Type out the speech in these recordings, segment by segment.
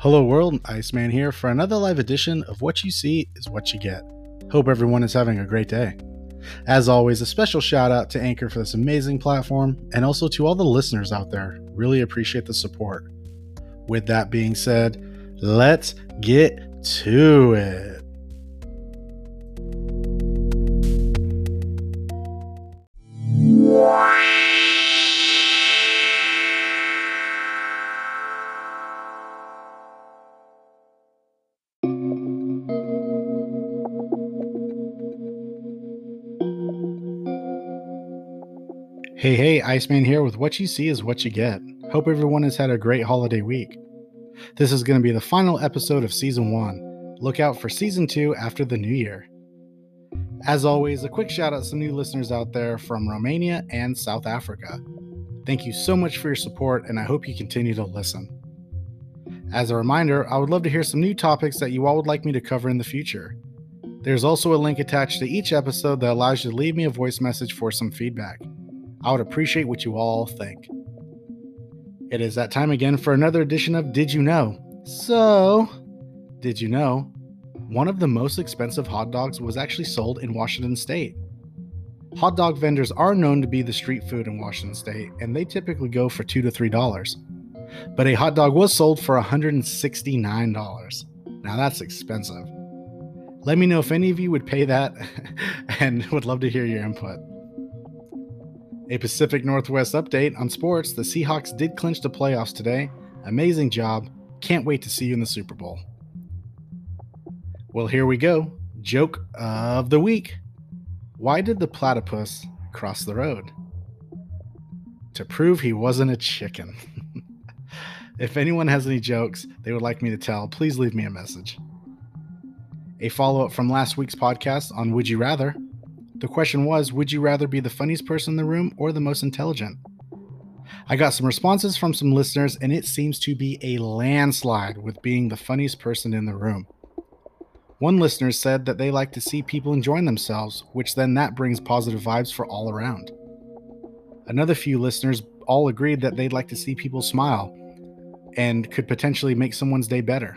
Hello, world. Iceman here for another live edition of What You See is What You Get. Hope everyone is having a great day. As always, a special shout out to Anchor for this amazing platform and also to all the listeners out there. Really appreciate the support. With that being said, let's get to it. Hey, hey, Iceman here with What You See is What You Get. Hope everyone has had a great holiday week. This is going to be the final episode of Season 1. Look out for Season 2 after the new year. As always, a quick shout out to some new listeners out there from Romania and South Africa. Thank you so much for your support, and I hope you continue to listen. As a reminder, I would love to hear some new topics that you all would like me to cover in the future. There's also a link attached to each episode that allows you to leave me a voice message for some feedback. I would appreciate what you all think. It is that time again for another edition of Did You Know? So, did you know one of the most expensive hot dogs was actually sold in Washington state? Hot dog vendors are known to be the street food in Washington state, and they typically go for 2 to $3. But a hot dog was sold for $169. Now that's expensive. Let me know if any of you would pay that and would love to hear your input. A Pacific Northwest update on sports the Seahawks did clinch the playoffs today. Amazing job. Can't wait to see you in the Super Bowl. Well, here we go. Joke of the week. Why did the platypus cross the road? To prove he wasn't a chicken. if anyone has any jokes they would like me to tell, please leave me a message. A follow up from last week's podcast on Would You Rather the question was Would you rather be the funniest person in the room or the most intelligent? I got some responses from some listeners, and it seems to be a landslide with being the funniest person in the room. One listener said that they like to see people enjoying themselves, which then that brings positive vibes for all around. Another few listeners all agreed that they'd like to see people smile and could potentially make someone's day better.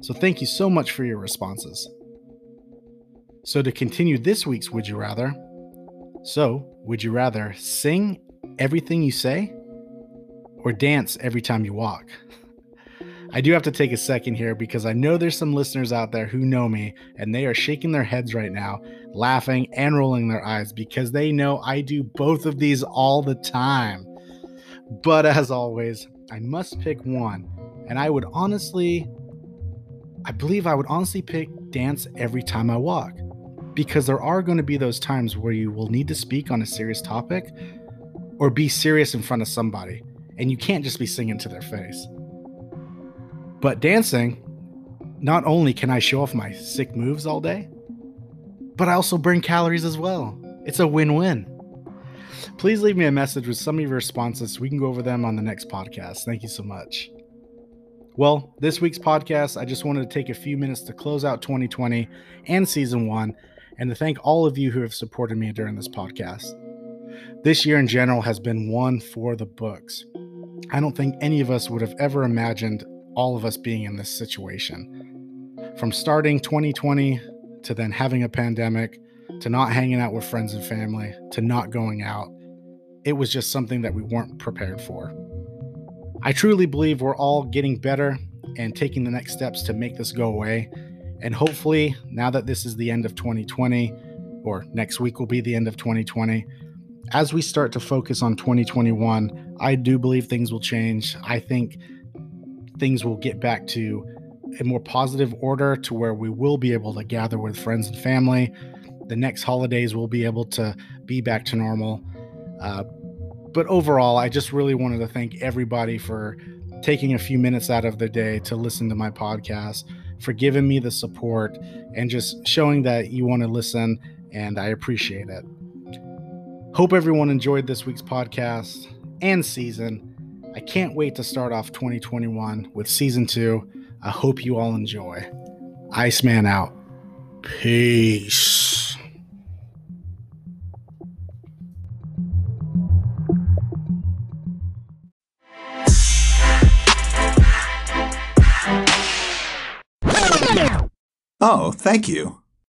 So thank you so much for your responses. So, to continue this week's Would You Rather, so would you rather sing everything you say or dance every time you walk? I do have to take a second here because I know there's some listeners out there who know me and they are shaking their heads right now, laughing and rolling their eyes because they know I do both of these all the time. But as always, I must pick one. And I would honestly, I believe I would honestly pick dance every time I walk because there are going to be those times where you will need to speak on a serious topic or be serious in front of somebody, and you can't just be singing to their face. But dancing, not only can I show off my sick moves all day, but I also burn calories as well. It's a win win. Please leave me a message with some of your responses so we can go over them on the next podcast. Thank you so much. Well, this week's podcast, I just wanted to take a few minutes to close out 2020 and season one and to thank all of you who have supported me during this podcast. This year in general has been one for the books. I don't think any of us would have ever imagined all of us being in this situation. From starting 2020 to then having a pandemic to not hanging out with friends and family to not going out, it was just something that we weren't prepared for. I truly believe we're all getting better and taking the next steps to make this go away and hopefully, now that this is the end of 2020, or next week will be the end of 2020, as we start to focus on 2021, I do believe things will change. I think things will get back to a more positive order to where we will be able to gather with friends and family. The next holidays will be able to be back to normal. Uh, but overall, I just really wanted to thank everybody for taking a few minutes out of their day to listen to my podcast for giving me the support and just showing that you want to listen, and I appreciate it. Hope everyone enjoyed this week's podcast and season. I can't wait to start off 2021 with season two. I hope you all enjoy. Iceman out. Peace. Oh, thank you.